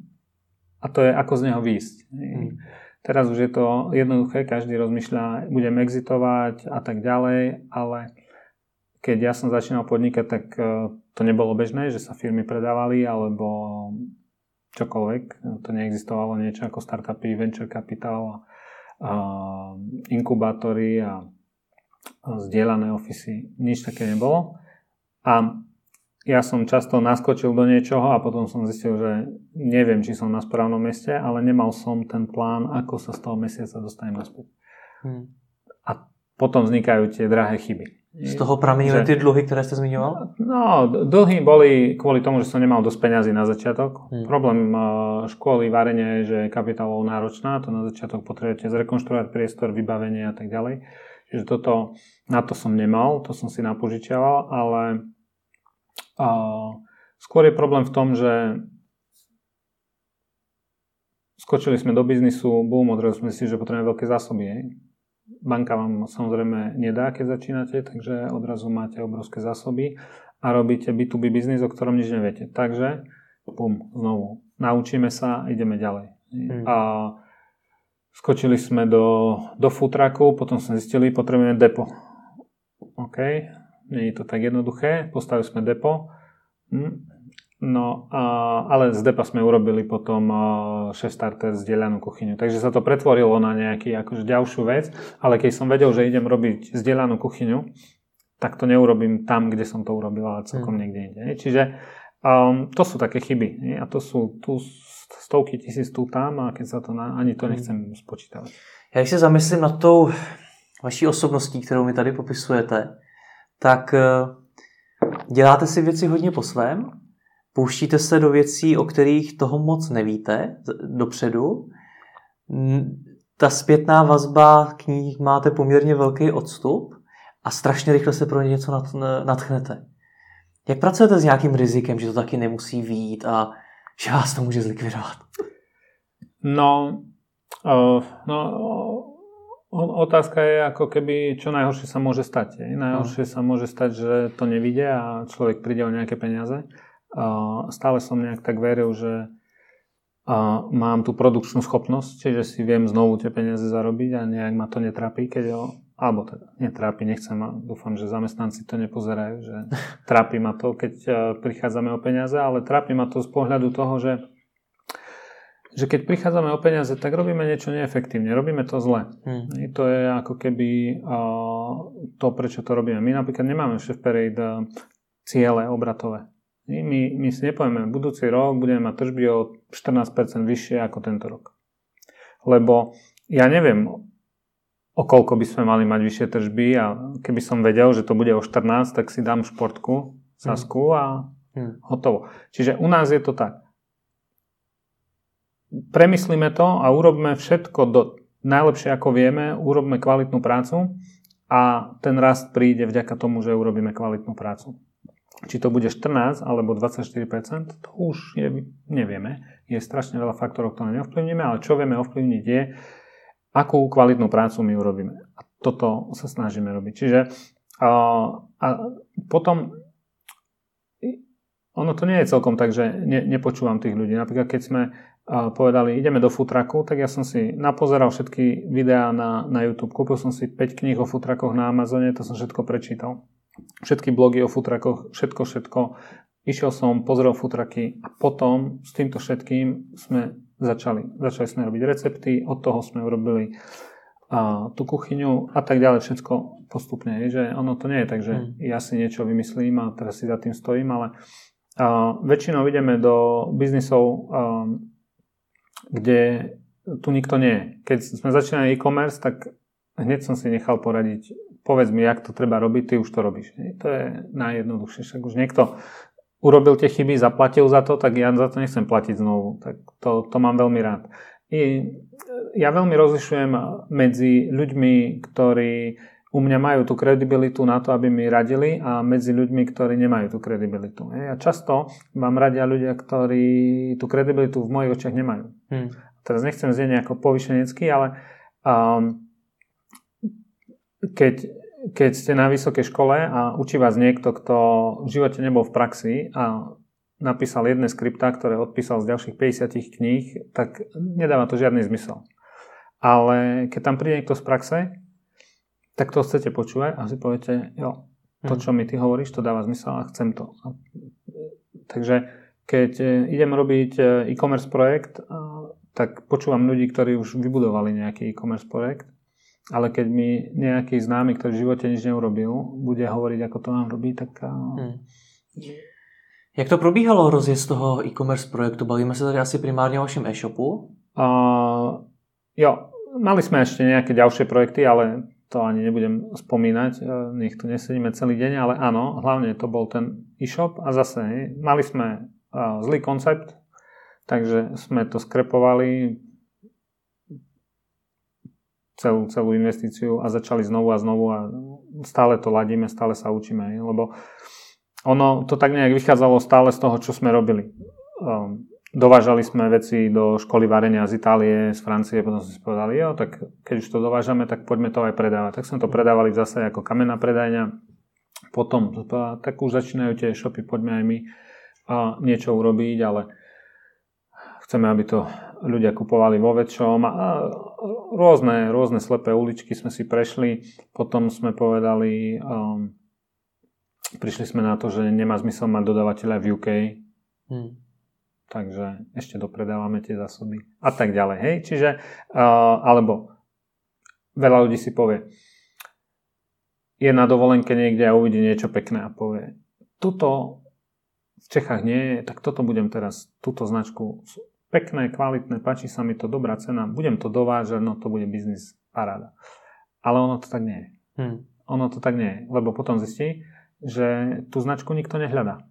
a to je ako z neho výjsť. Hmm. Teraz už je to jednoduché, každý rozmýšľa, budem exitovať a tak ďalej, ale keď ja som začínal podnikať, tak e, to nebolo bežné, že sa firmy predávali alebo čokoľvek. To neexistovalo niečo ako startupy, venture capital, a inkubátory a zdieľané ofisy. Nič také nebolo. A ja som často naskočil do niečoho a potom som zistil, že neviem, či som na správnom mieste, ale nemal som ten plán, ako sa z toho mesiaca dostanem naspäť. Hmm. A potom vznikajú tie drahé chyby. Z toho pramenili ty dluhy, ktoré ste zmiňoval? No, dlhy boli kvôli tomu, že som nemal dosť peňazí na začiatok. Hmm. Problém školy varenia je, že je kapitálovo náročná, to na začiatok potrebujete zrekonštruovať priestor, vybavenie a tak ďalej. Čiže toto, na to som nemal, to som si napožičiaval, ale a, skôr je problém v tom, že skočili sme do biznisu, boom, odrazu sme si, že potrebujeme veľké zásoby. Banka vám samozrejme nedá, keď začínate, takže odrazu máte obrovské zásoby a robíte B2B biznis, o ktorom nič neviete. Takže, pum, znovu, naučíme sa a ideme ďalej. Hmm. A skočili sme do, do futraku, potom sme zistili, potrebujeme depo. OK, nie je to tak jednoduché, postavili sme depo. Hm. No, ale z depa sme urobili potom chef starter zdieľanú kuchyňu. Takže sa to pretvorilo na nejaký akože ďalšiu vec, ale keď som vedel, že idem robiť zdieľanú kuchyňu, tak to neurobím tam, kde som to urobil, ale celkom mm. niekde inde. Čiže um, to sú také chyby. Nie? A to sú tu stovky tisíc tu tam a keď sa to na, ani to hm. nechcem spočítavať. Já když se zamyslím nad tou vaší osobností, kterou mi tady popisujete, tak eh, děláte si věci hodně po svém, pouštíte se do věcí, o kterých toho moc nevíte dopředu. Ta zpětná vazba k ní máte poměrně velký odstup a strašně rychle se pro ně něco natchnete. Jak pracujete s nějakým rizikem, že to taky nemusí výjít a že vás to může zlikvidovat? No, uh, no otázka je ako keby, čo najhoršie sa môže stať. Najhoršie sa môže stať, že to nevidie a človek príde o nejaké peniaze stále som nejak tak veril, že mám tú produkčnú schopnosť, čiže si viem znovu tie peniaze zarobiť a nejak ma to netrápi, keď ho, alebo teda netrápi, nechcem a dúfam, že zamestnanci to nepozerajú, že trápi ma to, keď prichádzame o peniaze, ale trápi ma to z pohľadu toho, že že keď prichádzame o peniaze, tak robíme niečo neefektívne, robíme to zle. Hmm. To je ako keby to, prečo to robíme. My napríklad nemáme v Chef Parade uh, ciele obratové. My, my si nepovieme, budúci rok budeme mať tržby o 14% vyššie ako tento rok. Lebo ja neviem, o koľko by sme mali mať vyššie tržby a keby som vedel, že to bude o 14, tak si dám športku, sasku a hmm. hotovo. Čiže u nás je to tak. Premyslíme to a urobme všetko do, najlepšie ako vieme, urobme kvalitnú prácu a ten rast príde vďaka tomu, že urobíme kvalitnú prácu. Či to bude 14 alebo 24%, to už je, nevieme. Je strašne veľa faktorov, ktoré neovplyvníme, ale čo vieme ovplyvniť je, akú kvalitnú prácu my urobíme. A toto sa snažíme robiť. Čiže a, a potom ono to nie je celkom tak, že ne, nepočúvam tých ľudí. Napríklad keď sme a, povedali, ideme do futraku, tak ja som si napozeral všetky videá na, na YouTube. Kúpil som si 5 kníh o futrakoch na Amazone, to som všetko prečítal všetky blogy o futrakoch, všetko, všetko. Išiel som, pozrel futraky a potom s týmto všetkým sme začali. Začali sme robiť recepty, od toho sme urobili a, tú kuchyňu a tak ďalej, všetko postupne. Je, že ono to nie je tak, že hmm. ja si niečo vymyslím a teraz si za tým stojím, ale a, väčšinou ideme do biznisov, a, kde tu nikto nie je. Keď sme začínali e-commerce, tak hneď som si nechal poradiť povedz mi, jak to treba robiť, ty už to robíš. To je najjednoduchšie. Však už niekto urobil tie chyby, zaplatil za to, tak ja za to nechcem platiť znovu. Tak to, to mám veľmi rád. I ja veľmi rozlišujem medzi ľuďmi, ktorí u mňa majú tú kredibilitu na to, aby mi radili a medzi ľuďmi, ktorí nemajú tú kredibilitu. Ja často vám radia ľudia, ktorí tú kredibilitu v mojich očiach nemajú. Hmm. Teraz nechcem znieť nejako povyšenecky, ale um, keď, keď ste na vysokej škole a učí vás niekto, kto v živote nebol v praxi a napísal jedné skripta, ktoré odpísal z ďalších 50 kníh, tak nedáva to žiadny zmysel. Ale keď tam príde niekto z praxe, tak to chcete počúvať a si poviete, jo, to, mhm. čo mi ty hovoríš, to dáva zmysel a chcem to. Takže keď e, idem robiť e, e-commerce projekt, tak počúvam ľudí, ktorí už vybudovali nejaký e-commerce projekt ale keď mi nejaký známy, ktorý v živote nič neurobil, bude hovoriť, ako to nám robí, tak... Hmm. Jak to probíhalo rozjezd toho e-commerce projektu? Bavíme se tady asi primárně o vašem e-shopu? Uh, jo, mali sme ešte nejaké ďalšie projekty, ale to ani nebudem spomínať, e, nech tu nesedíme celý deň, ale áno, hlavne to bol ten e-shop a zase mali sme uh, zlý koncept, takže sme to skrepovali celú, celú investíciu a začali znovu a znovu a stále to ladíme, stále sa učíme, lebo ono to tak nejak vychádzalo stále z toho, čo sme robili. Um, dovážali sme veci do školy varenia z Itálie, z Francie, potom sme si povedali, jo, tak keď už to dovážame, tak poďme to aj predávať. Tak sme to predávali zase ako kamenná predajňa. Potom, tak už začínajú tie shopy, poďme aj my a niečo urobiť, ale chceme, aby to ľudia kupovali vo väčšom a rôzne, rôzne slepé uličky sme si prešli. Potom sme povedali, um, prišli sme na to, že nemá zmysel mať dodávateľa v UK. Hmm takže ešte dopredávame tie zásoby a tak ďalej. Hej? Čiže, uh, alebo veľa ľudí si povie, je na dovolenke niekde a uvidí niečo pekné a povie, tuto v Čechách nie je, tak toto budem teraz, túto značku, pekné, kvalitné, páči sa mi to, dobrá cena, budem to dovážať, no to bude biznis paráda. Ale ono to tak nie je. Hmm. Ono to tak nie je, lebo potom zistí, že tú značku nikto nehľadá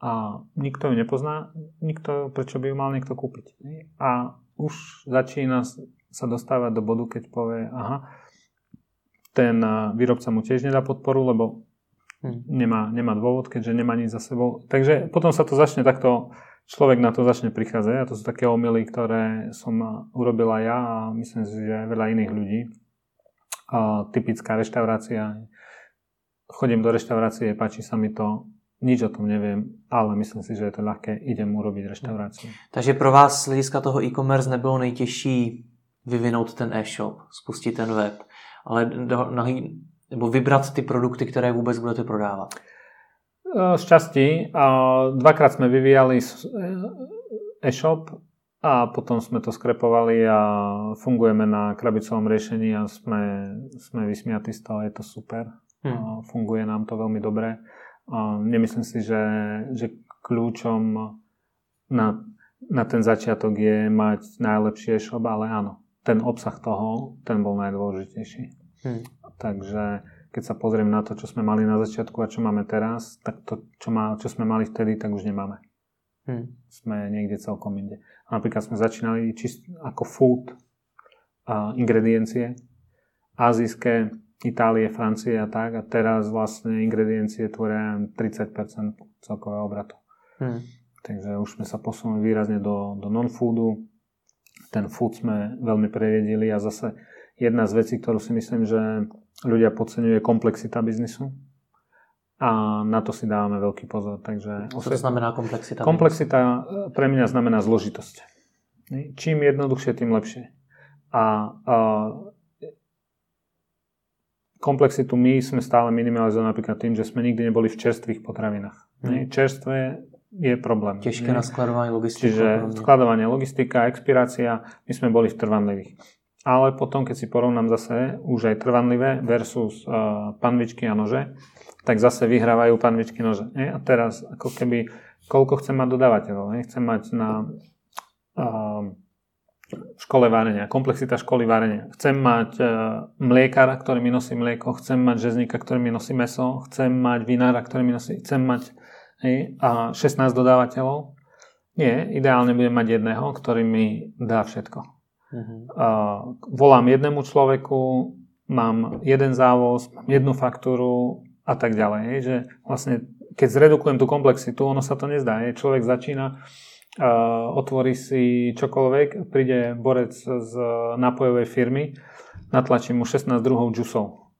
a nikto ju nepozná, nikto, prečo by ju mal niekto kúpiť. A už začína sa dostávať do bodu, keď povie, aha, ten výrobca mu tiež nedá podporu, lebo hmm. nemá, nemá dôvod, keďže nemá nič za sebou. Takže potom sa to začne takto, človek na to začne prichádzať a to sú také omily, ktoré som urobila ja a myslím si, že aj veľa iných ľudí. A typická reštaurácia. Chodím do reštaurácie, páči sa mi to, nič o tom neviem, ale myslím si, že je to ľahké, idem urobiť reštauráciu. Takže pro vás z hlediska toho e-commerce nebylo nejtěžší vyvinout ten e-shop, spustit ten web, ale do, na, nebo vybrat ty produkty, které vůbec budete prodávat? Z časti. Dvakrát sme vyvíjali e-shop a potom sme to skrepovali a fungujeme na krabicovom riešení a sme, sme vysmiatí z toho, je to super. Hmm. Funguje nám to veľmi dobre Nemyslím si, že, že kľúčom na, na ten začiatok je mať najlepšie shop, ale áno, ten obsah toho, ten bol najdôležitejší. Hmm. Takže keď sa pozriem na to, čo sme mali na začiatku a čo máme teraz, tak to, čo, má, čo sme mali vtedy, tak už nemáme. Hmm. Sme niekde celkom inde. Napríklad sme začínali čist ako food uh, ingrediencie, azijské, Itálie, Francie a tak. A teraz vlastne ingrediencie tvoria 30% celkového obratu. Hmm. Takže už sme sa posunuli výrazne do, do non-foodu. Ten food sme veľmi previedili a zase jedna z vecí, ktorú si myslím, že ľudia podceňujú, je komplexita biznisu. A na to si dávame veľký pozor. Takže Co to znamená komplexita? Komplexita e, pre mňa znamená zložitosť. Čím jednoduchšie, tým lepšie. A, a komplexitu my sme stále minimalizovali napríklad tým, že sme nikdy neboli v čerstvých potravinách. Hmm. Čerstvé je problém. Ťažké na skladovanie logistika. Čiže skladovanie logistika, expirácia, my sme boli v trvanlivých. Ale potom, keď si porovnám zase už aj trvanlivé versus uh, panvičky a nože, tak zase vyhrávajú panvičky nože. Nie? A teraz ako keby, koľko chcem mať dodávateľov. Nie? Chcem mať na uh, škole varenia, komplexita školy varenia. Chcem mať e, mliekara, ktorý mi nosí mlieko, chcem mať žezníka, ktorý mi nosí meso, chcem mať vinára, ktorý mi nosí, chcem mať hej, a 16 dodávateľov. Nie, ideálne budem mať jedného, ktorý mi dá všetko. Uh, volám jednému človeku, mám jeden závoz, mám jednu faktúru a tak ďalej. Hej, že vlastne keď zredukujem tú komplexitu, ono sa to nezdá. Hej. Človek začína otvorí si čokoľvek, príde borec z nápojovej firmy, natlačí mu 16 druhov džusov.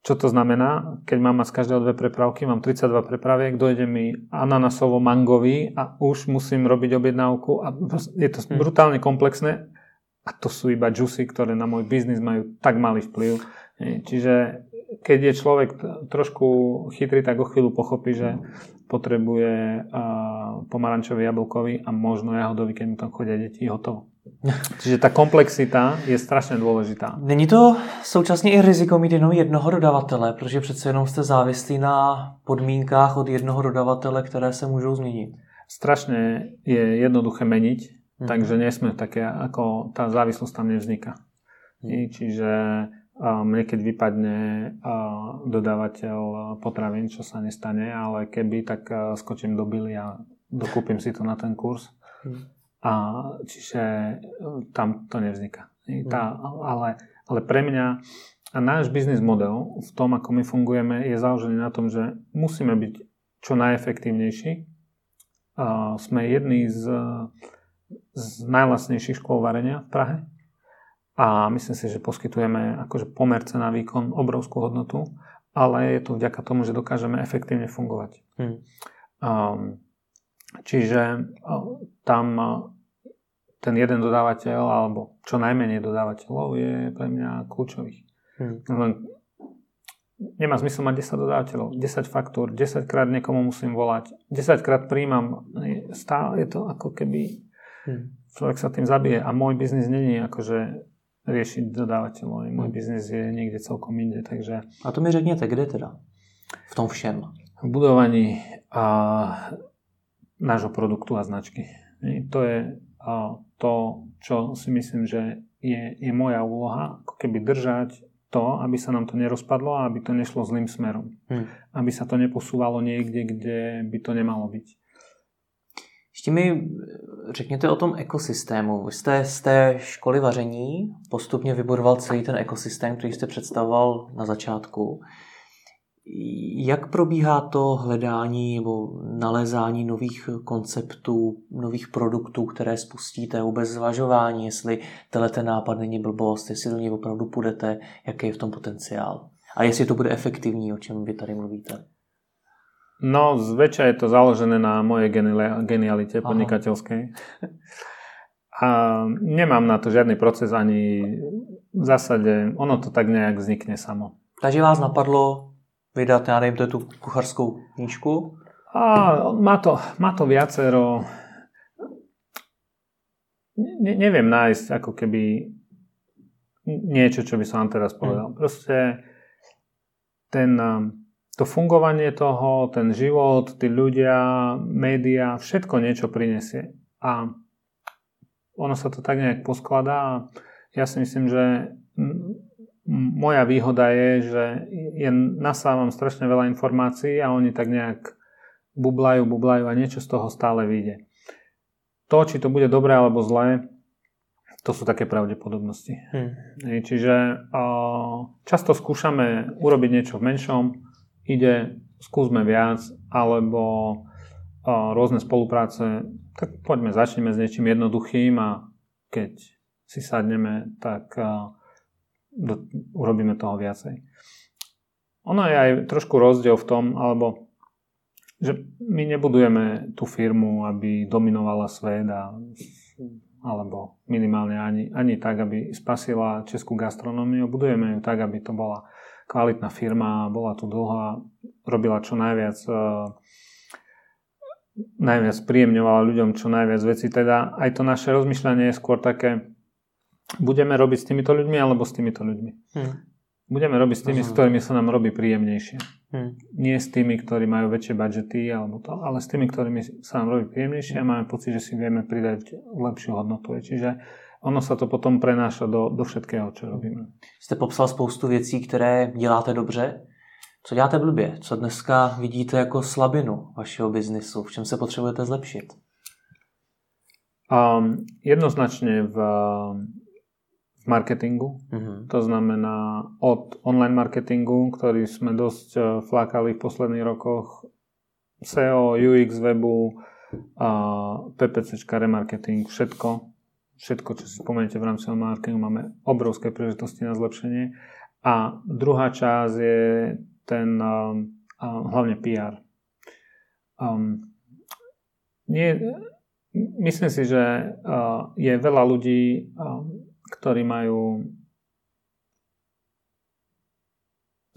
Čo to znamená? Keď mám mať z každého dve prepravky, mám 32 prepraviek, dojde mi ananasovo-mangový a už musím robiť objednávku a je to hm. brutálne komplexné a to sú iba džusy, ktoré na môj biznis majú tak malý vplyv. Čiže keď je človek trošku chytrý, tak o chvíľu pochopí, že potrebuje pomarančový, jablkový a možno jahodový, keď mu tam chodia deti, hotovo. Čiže ta komplexita je strašně důležitá. Není to současně i riziko mít jenom jednoho dodavatele, protože přece jenom jste závislí na podmínkách od jednoho dodavatele, které se můžou změnit? Strašně je jednoduché meniť, takže nie sme také, ako tá závislosť tam nevzniká. Mm. Čiže mne keď vypadne dodávateľ potravín, čo sa nestane, ale keby, tak skočím do Billy a dokúpim si to na ten kurz. Mm. A čiže e, tam to nevzniká. Tá, ale, ale pre mňa a náš biznis model v tom, ako my fungujeme, je založený na tom, že musíme byť čo najefektívnejší. Sme jedni z, z najlasnejších škôl varenia v Prahe a myslím si, že poskytujeme akože pomerce na výkon obrovskú hodnotu, ale je to vďaka tomu, že dokážeme efektívne fungovať. Hmm. Um, čiže uh, tam ten jeden dodávateľ, alebo čo najmenej dodávateľov je pre mňa kľúčových. Hmm. Len nemá zmysel mať 10 dodávateľov, 10 faktúr, 10 krát niekomu musím volať, 10 krát príjmam, stále je to ako keby hmm. človek sa tým zabije a môj biznis není akože riešiť dodávateľov, môj hmm. biznis je niekde celkom inde, takže... A to mi řekněte, kde teda? V tom všem? V budovaní a, nášho produktu a značky. To je to, čo si myslím, že je, je moja úloha, ako keby držať to, aby sa nám to nerozpadlo a aby to nešlo zlým smerom. Hmm. Aby sa to neposúvalo niekde, kde by to nemalo byť. Ještě mi řekněte o tom ekosystému. Vy jste z té školy vaření postupně vybudoval celý ten ekosystém, který jste představoval na začátku. Jak probíhá to hledání nebo nalezání nových konceptů, nových produktů, které spustíte, vůbec zvažování, jestli tenhle ten nápad není blbost, jestli do něj opravdu půjdete, jaký je v tom potenciál? A jestli to bude efektivní, o čem vy tady mluvíte? No, zväčša je to založené na mojej genialite podnikateľskej. A nemám na to žiadny proces ani v zásade, ono to tak nejak vznikne samo. Takže vás napadlo vydat, já nevím, to je tu kucharskou knížku? A má to, má to viacero... Ne, neviem nájsť ako keby niečo, čo by som vám teraz povedal. Mm. Proste ten, to fungovanie toho, ten život, tí ľudia, média, všetko niečo prinesie. A ono sa to tak nejak poskladá a ja si myslím, že moja výhoda je, že ja nasávam strašne veľa informácií a oni tak nejak bublajú, bublajú a niečo z toho stále vyjde. To, či to bude dobré alebo zlé, to sú také pravdepodobnosti. Hmm. Čiže často skúšame urobiť niečo v menšom, ide, skúsme viac, alebo rôzne spolupráce, tak poďme, začneme s niečím jednoduchým a keď si sadneme, tak do, urobíme toho viacej. Ono je aj trošku rozdiel v tom, alebo že my nebudujeme tú firmu, aby dominovala svet a, alebo minimálne ani, ani tak, aby spasila českú gastronómiu. Budujeme ju tak, aby to bola kvalitná firma, bola tu dlho a robila čo najviac uh, najviac príjemňovala ľuďom čo najviac veci. Teda aj to naše rozmýšľanie je skôr také, budeme robiť s týmito ľuďmi alebo s týmito ľuďmi. Hmm. Budeme robiť s tými, s ktorými sa nám robí príjemnejšie. Hmm. Nie s tými, ktorí majú väčšie budžety alebo to, ale s tými, ktorými sa nám robí príjemnejšie a máme pocit, že si vieme pridať lepšiu hodnotu. Čiže ono sa to potom prenáša do, do všetkého, čo robíme. Jste popsal spoustu věcí, které děláte dobře. Co děláte blbě? Co dneska vidíte jako slabinu vašeho biznisu? V čem se potřebujete zlepšit? Um, jednoznačne v marketingu. Uh-huh. To znamená od online marketingu, ktorý sme dosť uh, flákali v posledných rokoch, SEO, UX webu, a PPC, remarketing, všetko, všetko, čo si spomeniete v rámci marketingu, máme obrovské príležitosti na zlepšenie. A druhá časť je ten um, uh, hlavne PR. Um, nie, myslím si, že uh, je veľa ľudí, um, ktorí majú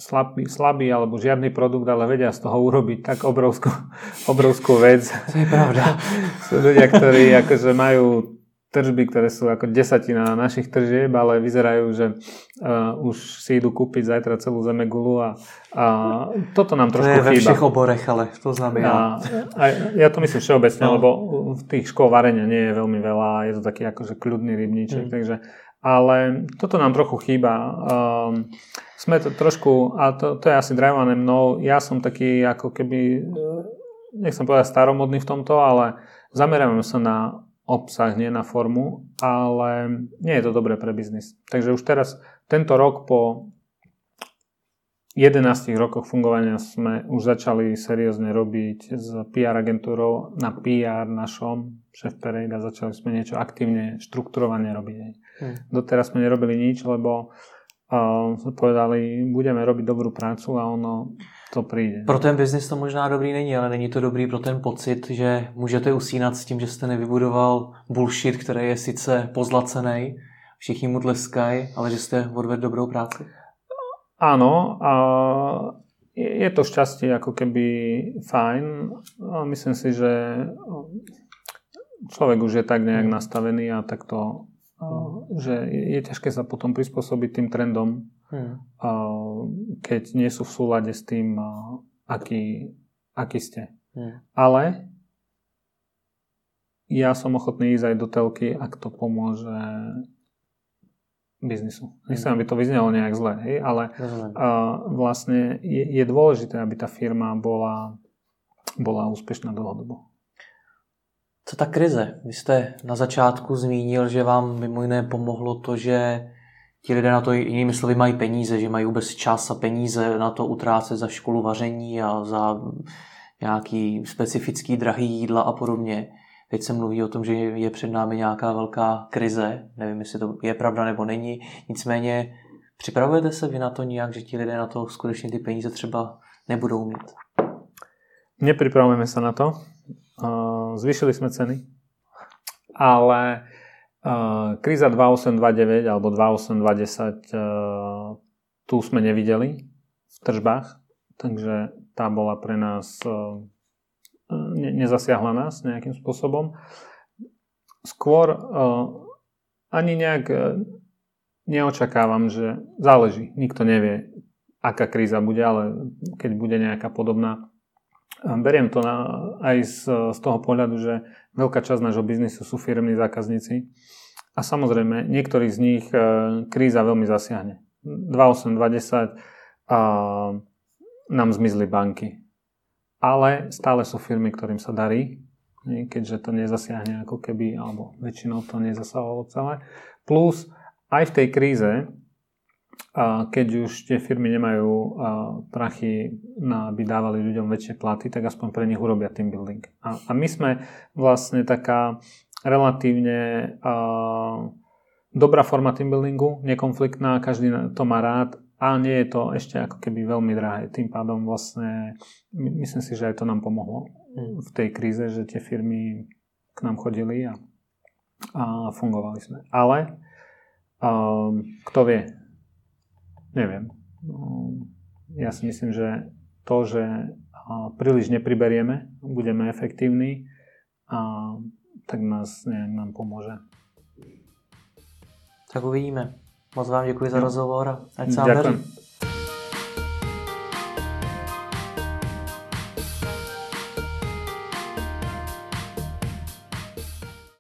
slabý, slabý alebo žiadny produkt, ale vedia z toho urobiť tak obrovskú, obrovskú vec. To je pravda. Sú ľudia, ktorí akože majú tržby, ktoré sú ako desatina našich tržieb, ale vyzerajú, že uh, už si idú kúpiť zajtra celú zemegulu a, a toto nám trošku chýba. To je ve všech oborech, ale to znamená. A, a ja to myslím všeobecne, no. lebo v tých škôl varenia nie je veľmi veľa, je to taký akože kľudný rybníček, mm. takže ale toto nám trochu chýba. Um, sme to trošku, a to, to je asi drajvané mnou, ja som taký ako keby, nechcem povedať staromodný v tomto, ale zameriavame sa na obsah, nie na formu, ale nie je to dobré pre biznis. Takže už teraz, tento rok po 11 rokoch fungovania sme už začali seriózne robiť s PR agentúrou na PR našom šéf Pereira, začali sme niečo aktívne, štrukturovane robiť. Hmm. Doteraz sme nerobili nič, lebo uh, povedali, budeme robiť dobrú prácu a ono to príde. Pro ten biznis to možná dobrý není, ale není to dobrý pro ten pocit, že můžete usínat s tím, že jste nevybudoval bullshit, který je sice pozlacený, všichni mu tleskají, ale že jste odvedl dobrou práci? Áno, a je to šťastie ako keby fajn. A myslím si, že človek už je tak nejak nastavený a takto, že je ťažké sa potom prispôsobiť tým trendom, hmm. keď nie sú v súlade s tým, aký, aký ste. Hmm. Ale ja som ochotný ísť aj do telky, ak to pomôže biznisu. Nechcem, aby to vyznelo nejak zle, hej, ale uh, vlastne je, je dôležité, aby tá firma bola, bola úspěšná dlhodobo. Co ta krize? Vy jste na začátku zmínil, že vám mimo jiné pomohlo to, že ti lidé na to jinými slovy mají peníze, že mají vůbec čas a peníze na to utrácet za školu vaření a za nějaký specifický drahý jídla a podobně. Teď se mluví o tom, že je před námi nějaká velká krize. Nevím, jestli to je pravda nebo není. Nicméně připravujete se vy na to nějak, že ti lidé na to skutečně ty peníze třeba nebudou mít? Nepripravujeme sa na to. Zvyšili sme ceny, ale kríza 2829 alebo 2820 tu sme nevideli v tržbách, takže tá bola pre nás ne, nezasiahla nás nejakým spôsobom. Skôr ani nejak uh, neočakávam, že záleží. Nikto nevie, aká kríza bude, ale keď bude nejaká podobná. Beriem to na, aj z, z toho pohľadu, že veľká časť nášho biznisu sú firmní zákazníci a samozrejme niektorí z nich uh, kríza veľmi zasiahne. 2820 uh, nám zmizli banky ale stále sú firmy, ktorým sa darí, keďže to nezasiahne ako keby, alebo väčšinou to nezasahovalo celé. Plus aj v tej kríze, keď už tie firmy nemajú prachy, na, aby dávali ľuďom väčšie platy, tak aspoň pre nich urobia team building. A, a my sme vlastne taká relatívne dobrá forma team buildingu, nekonfliktná, každý to má rád a nie je to ešte ako keby veľmi drahé. Tým pádom vlastne myslím si, že aj to nám pomohlo v tej kríze, že tie firmy k nám chodili a, a fungovali sme. Ale um, kto vie? Neviem. Um, ja si myslím, že to, že príliš nepriberieme, budeme efektívni, a tak nás nejak nám pomôže. Tak uvidíme. Moc vám děkuji za no. rozhovor. Ať se vám daří.